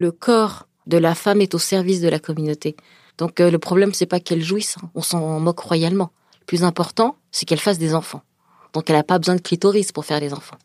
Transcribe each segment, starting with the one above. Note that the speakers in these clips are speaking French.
Le corps de la femme est au service de la communauté. Donc euh, le problème, c'est pas qu'elle jouisse, hein. on s'en moque royalement. Le plus important, c'est qu'elle fasse des enfants. Donc elle n'a pas besoin de clitoris pour faire des enfants.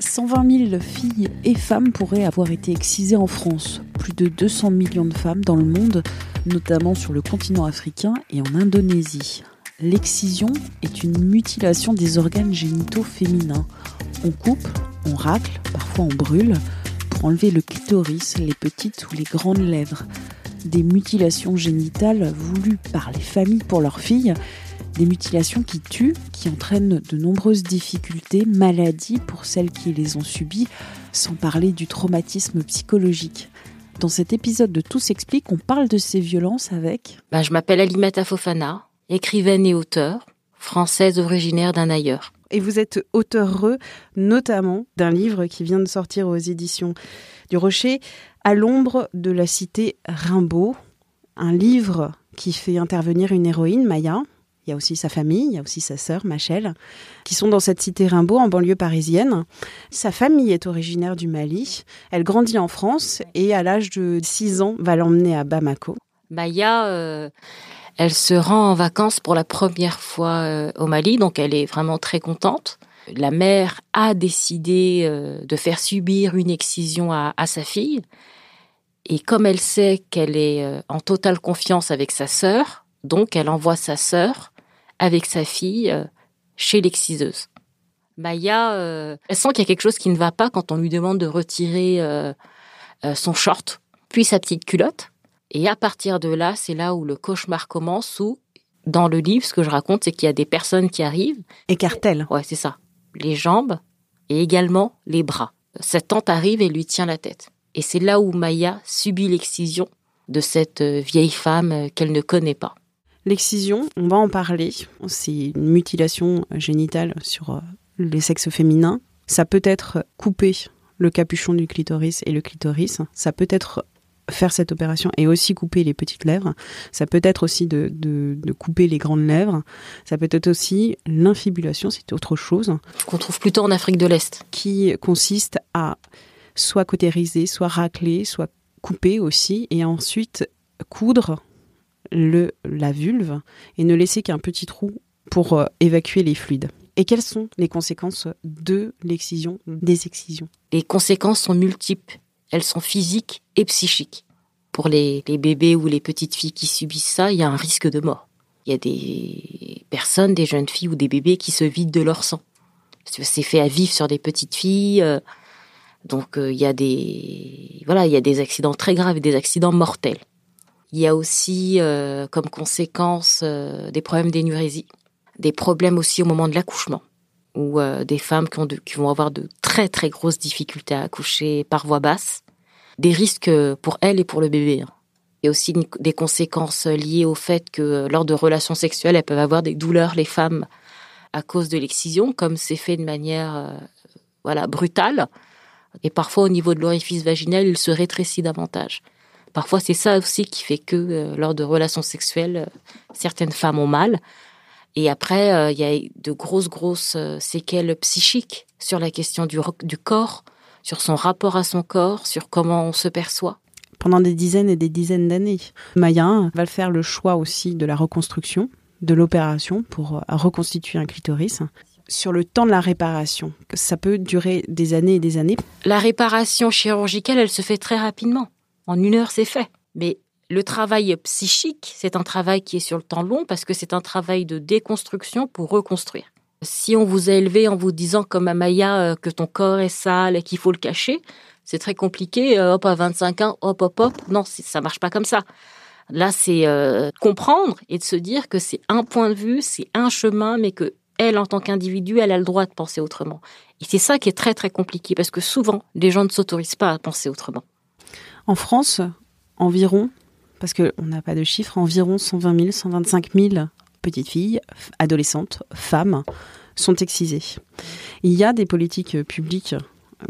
120 000 filles et femmes pourraient avoir été excisées en France. Plus de 200 millions de femmes dans le monde, notamment sur le continent africain et en Indonésie. L'excision est une mutilation des organes génitaux féminins. On coupe, on racle, parfois on brûle, enlever le clitoris, les petites ou les grandes lèvres. Des mutilations génitales voulues par les familles pour leurs filles des mutilations qui tuent, qui entraînent de nombreuses difficultés, maladies pour celles qui les ont subies, sans parler du traumatisme psychologique. Dans cet épisode de Tout s'explique, on parle de ces violences avec... Bah, je m'appelle Alimata Fofana, écrivaine et auteure, française originaire d'un ailleurs. Et vous êtes auteur notamment d'un livre qui vient de sortir aux éditions du Rocher, À l'ombre de la cité Rimbaud, un livre qui fait intervenir une héroïne, Maya, il y a aussi sa famille, il y a aussi sa sœur, Machel, qui sont dans cette cité Rimbaud, en banlieue parisienne. Sa famille est originaire du Mali. Elle grandit en France et à l'âge de 6 ans va l'emmener à Bamako. Maya, euh, elle se rend en vacances pour la première fois euh, au Mali, donc elle est vraiment très contente. La mère a décidé euh, de faire subir une excision à, sa fille. Et comme elle sait qu'elle est en totale confiance avec sa sœur, donc elle envoie sa sœur avec sa fille euh, chez l'exciseuse. Maya, euh, elle sent qu'il y a quelque chose qui ne va pas quand on lui demande de retirer euh, son short, puis sa petite culotte. Et à partir de là, c'est là où le cauchemar commence, où dans le livre, ce que je raconte, c'est qu'il y a des personnes qui arrivent. Écartèlent. Ouais, c'est ça. Les jambes et également les bras. Cette tante arrive et lui tient la tête. Et c'est là où Maya subit l'excision de cette vieille femme qu'elle ne connaît pas. L'excision, on va en parler. C'est une mutilation génitale sur euh, les sexes féminins. Ça peut être couper le capuchon du clitoris et le clitoris. Ça peut être faire cette opération et aussi couper les petites lèvres. Ça peut être aussi de, de, couper les grandes lèvres. Ça peut être aussi l'infibulation, c'est autre chose. Qu'on trouve plutôt en Afrique de l'Est. Qui consiste à soit cautériser, soit racler, soit couper aussi, et ensuite coudre le, la vulve et ne laisser qu'un petit trou pour euh, évacuer les fluides. Et quelles sont les conséquences de l'excision, des excisions? Les conséquences sont multiples. Elles sont physiques et psychiques. Pour les, bébés ou les petites filles qui subissent ça, il y a un risque de mort. Il y a des personnes, des jeunes filles ou des bébés qui se vident de leur sang. C'est fait à vivre sur des petites filles. Euh, donc euh, il y a des voilà, il y a des accidents très graves et des accidents mortels. Il y a aussi euh, comme conséquence des problèmes d'énurésie, des problèmes aussi au moment de l'accouchement, ou euh, des femmes qui, ont qui vont avoir de très très grosses difficultés à accoucher par voie basse, des risques pour elles et pour le bébé. Il y a aussi des conséquences liées au fait que lors de relations sexuelles, elles peuvent avoir des douleurs, les femmes, à cause de l'excision, comme c'est fait de manière voilà brutale. Et parfois, au niveau de l'orifice vaginal, il se rétrécit davantage. Parfois, c'est ça aussi qui fait que euh, lors de relations sexuelles, euh, certaines femmes ont mal. Et après, euh, il y a de grosses, grosses séquelles psychiques sur la question du, du corps, sur son rapport à son corps, sur comment on se perçoit pendant des dizaines et des dizaines d'années. Maya va faire le choix aussi de la reconstruction, de l'opération pour reconstituer un clitoris. Sur le temps de la réparation, ça peut durer des années et des années. La réparation chirurgicale, elle se fait très rapidement. En une heure, c'est fait. Mais le travail psychique, c'est un travail qui est sur le temps long parce que c'est un travail de déconstruction pour reconstruire. Si on vous a élevé en vous disant comme Amaya euh, que ton corps est sale et qu'il faut le cacher, c'est très compliqué. Euh, hop, à 25 ans, hop, hop, hop. Non, ça marche pas comme ça. Là, c'est euh, comprendre et de se dire que c'est un point de vue, c'est un chemin, mais que elle, en tant qu'individu, elle a le droit de penser autrement. Et c'est ça qui est très très compliqué parce que souvent, les gens ne s'autorisent pas à penser autrement. En France, environ, parce qu'on n'a pas de chiffres, environ 120 000, 125 000 petites filles, adolescentes, femmes sont excisées. Il y a des politiques publiques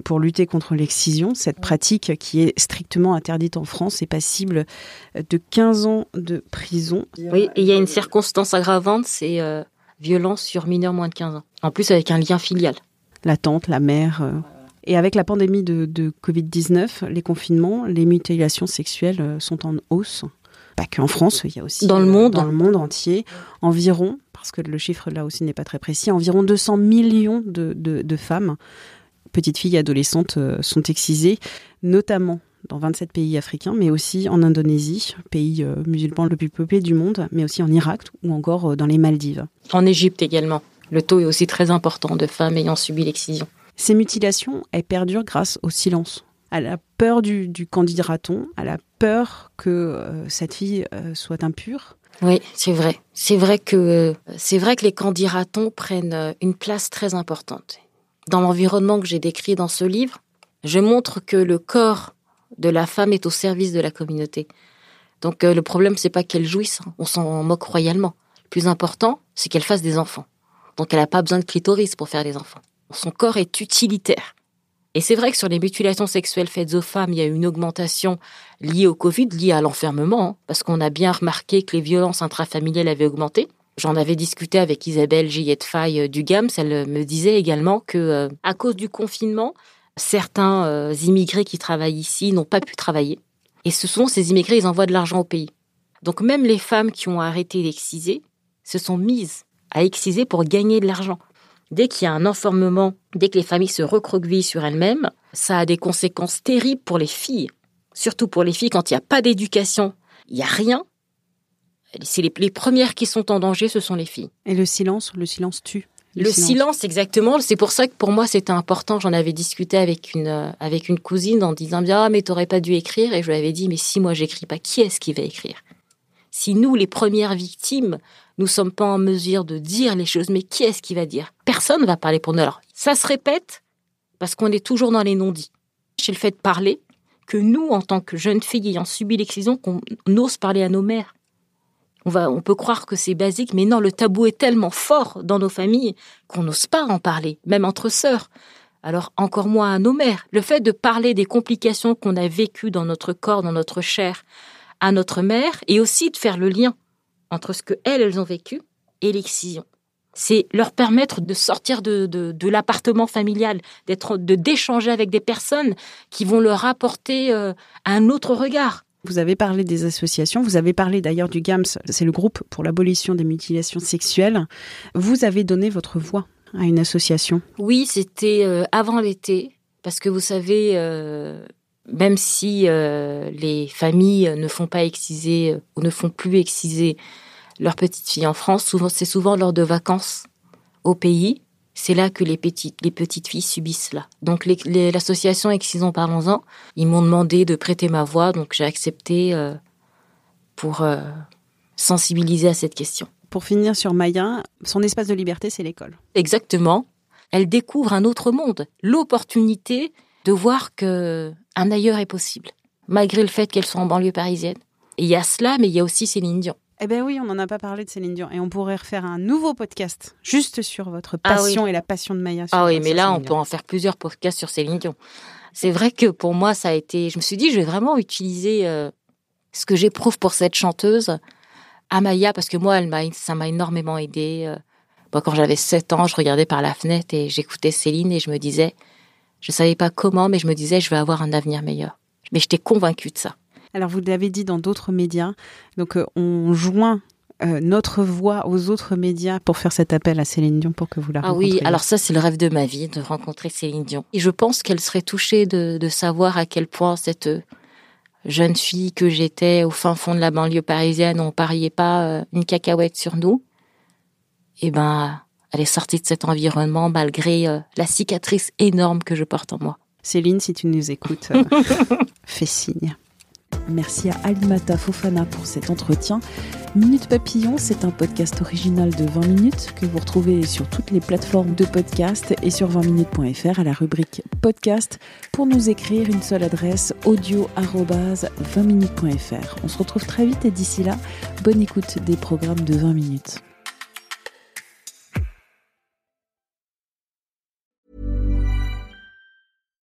pour lutter contre l'excision. Cette pratique qui est strictement interdite en France est passible de 15 ans de prison. Oui, et il y a une circonstance aggravante, c'est euh, violence sur mineurs moins de 15 ans. En plus avec un lien filial. La tante, la mère. Euh. Et avec la pandémie de, de Covid-19, les confinements, les mutilations sexuelles euh, sont en hausse. Pas qu'en France, il y a aussi dans le monde, dans le monde entier, environ, parce que le chiffre là aussi n'est pas très précis, environ 200 millions de, de, de femmes petites filles adolescentes euh, sont excisées, notamment dans 27 pays africains, mais aussi en Indonésie, pays euh, musulman le plus peuplé du monde, mais aussi en Irak ou encore euh, dans les Maldives. En Égypte également. Le taux est aussi très important de femmes ayant subi l'excision. Ces mutilations, elles perdurent grâce au silence, à la peur du, du candidaton, à la peur que cette fille soit impure. Oui, c'est vrai. C'est vrai que c'est vrai que les candidatons prennent une place très importante dans l'environnement que j'ai décrit dans ce livre, je montre que le corps de la femme est au service de la communauté. Donc euh, le problème c'est pas qu'elle jouisse, hein. on s'en moque royalement. Le plus important, c'est qu'elle fasse des enfants. Donc elle n'a pas besoin de clitoris pour faire des enfants. Son corps est utilitaire. Et c'est vrai que sur les mutilations sexuelles faites aux femmes, il y a une augmentation liée au Covid, liée à l'enfermement, hein, parce qu'on a bien remarqué que les violences intrafamiliales avaient augmenté. J'en avais discuté avec Isabelle Gillette Faye euh, du GAMS. Elle me disait également que, euh, à cause du confinement, certains euh, immigrés qui travaillent ici n'ont pas pu travailler. Et ce sont ces immigrés, ils envoient de l'argent au pays. Donc même les femmes qui ont arrêté d'exciser se sont mises à exciser pour gagner de l'argent. Dès qu'il y a un enfermement, dès que les familles se recroquevillent sur elles-mêmes, ça a des conséquences terribles pour les filles. Surtout pour les filles, quand il n'y a pas d'éducation, il n'y a rien, c'est les, premières qui sont en danger, ce sont les filles. Et le silence, le silence tue. Le, silence. exactement. C'est pour ça que pour moi c'était important. J'en avais discuté avec une euh, avec une cousine en disant bien ah mais t'aurais pas dû écrire et je lui avais dit mais si moi j'écris pas qui est-ce qui va écrire? Si nous les premières victimes nous sommes pas en mesure de dire les choses mais qui est-ce qui va dire? Personne ne va parler pour nous. Alors ça se répète parce qu'on est toujours dans les non-dits. C'est le fait de parler que nous en tant que jeunes filles ayant subi l'excision qu'on ose parler à nos mères on va, on peut croire que c'est basique, mais non, le tabou est tellement fort dans nos familles qu'on n'ose pas en parler, même entre sœurs. Alors encore moins à nos mères. Le fait de parler des complications qu'on a vécues dans notre corps, dans notre chair, à notre mère, et aussi de faire le lien entre ce que elles, elles ont vécu et l'excision. C'est leur permettre de sortir de, de, l'appartement familial, d'être, de d'échanger avec des personnes qui vont leur apporter euh, un autre regard. Vous avez parlé des associations, vous avez parlé d'ailleurs du GAMS, c'est le groupe pour l'abolition des mutilations sexuelles. Vous avez donné votre voix à une association. Oui, c'était euh, avant l'été, parce que vous savez, euh, même si euh, les familles ne font pas exciser ou ne font plus exciser leurs petites filles en France, souvent c'est souvent lors de vacances au pays c'est là que les petites, les petites filles subissent cela. Donc l'association Excisons Parlons-en, ils m'ont demandé de prêter ma voix, donc j'ai accepté euh, pour euh, sensibiliser à cette question. Pour finir sur Maya, son espace de liberté, c'est l'école. Exactement. Elle découvre un autre monde, l'opportunité de voir que un ailleurs est possible, malgré le fait qu'elle soit en banlieue parisienne. Et il y a cela, mais il y a aussi Céline Dion. Eh bien oui, on n'en a pas parlé de Céline Dion. Et on pourrait refaire un nouveau podcast juste sur votre ah passion et la passion de Maya. Ah oui, mais là, on peut en faire plusieurs podcasts sur Céline Dion. C'est vrai que pour moi, ça a été... Je me suis dit, je vais vraiment utiliser euh, ce que j'éprouve pour cette chanteuse à Maya, parce que moi, elle m'a, ça m'a énormément aidé. Euh. quand j'avais 7 ans, je regardais par la fenêtre et j'écoutais Céline et je me disais, je savais pas comment, mais je me disais, je vais avoir un avenir meilleur. Mais j'étais convaincue de ça. Alors vous l'avez dit dans d'autres médias, donc euh, on joint euh, notre voix aux autres médias pour faire cet appel à Céline Dion pour que vous la rencontriez. Ah oui, alors ça c'est le rêve de ma vie de rencontrer Céline Dion. Et je pense qu'elle serait touchée de, savoir à quel point cette euh, jeune fille que j'étais au fin fond de la banlieue parisienne, on pariait pas une cacahuète sur nous. Eh ben, elle est sortie de cet environnement malgré la cicatrice énorme que je porte en moi. Céline, si tu nous écoutes, fais signe. Merci à Alimata Fofana pour cet entretien. Minute Papillon, c'est un podcast original de 20 minutes que vous retrouvez sur toutes les plateformes de podcast et sur 20minutes.fr à la rubrique podcast pour nous écrire une seule adresse audio 20minutes.fr. On se retrouve très vite et d'ici là, bonne écoute des programmes de 20 minutes.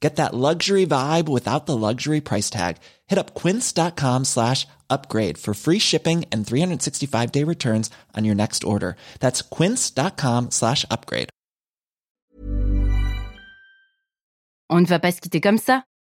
Get that luxury vibe without the luxury price tag. Hit up quince.com slash upgrade for free shipping and 365 day returns on your next order. That's quince.com slash upgrade. On ne va pas se quitter comme ça.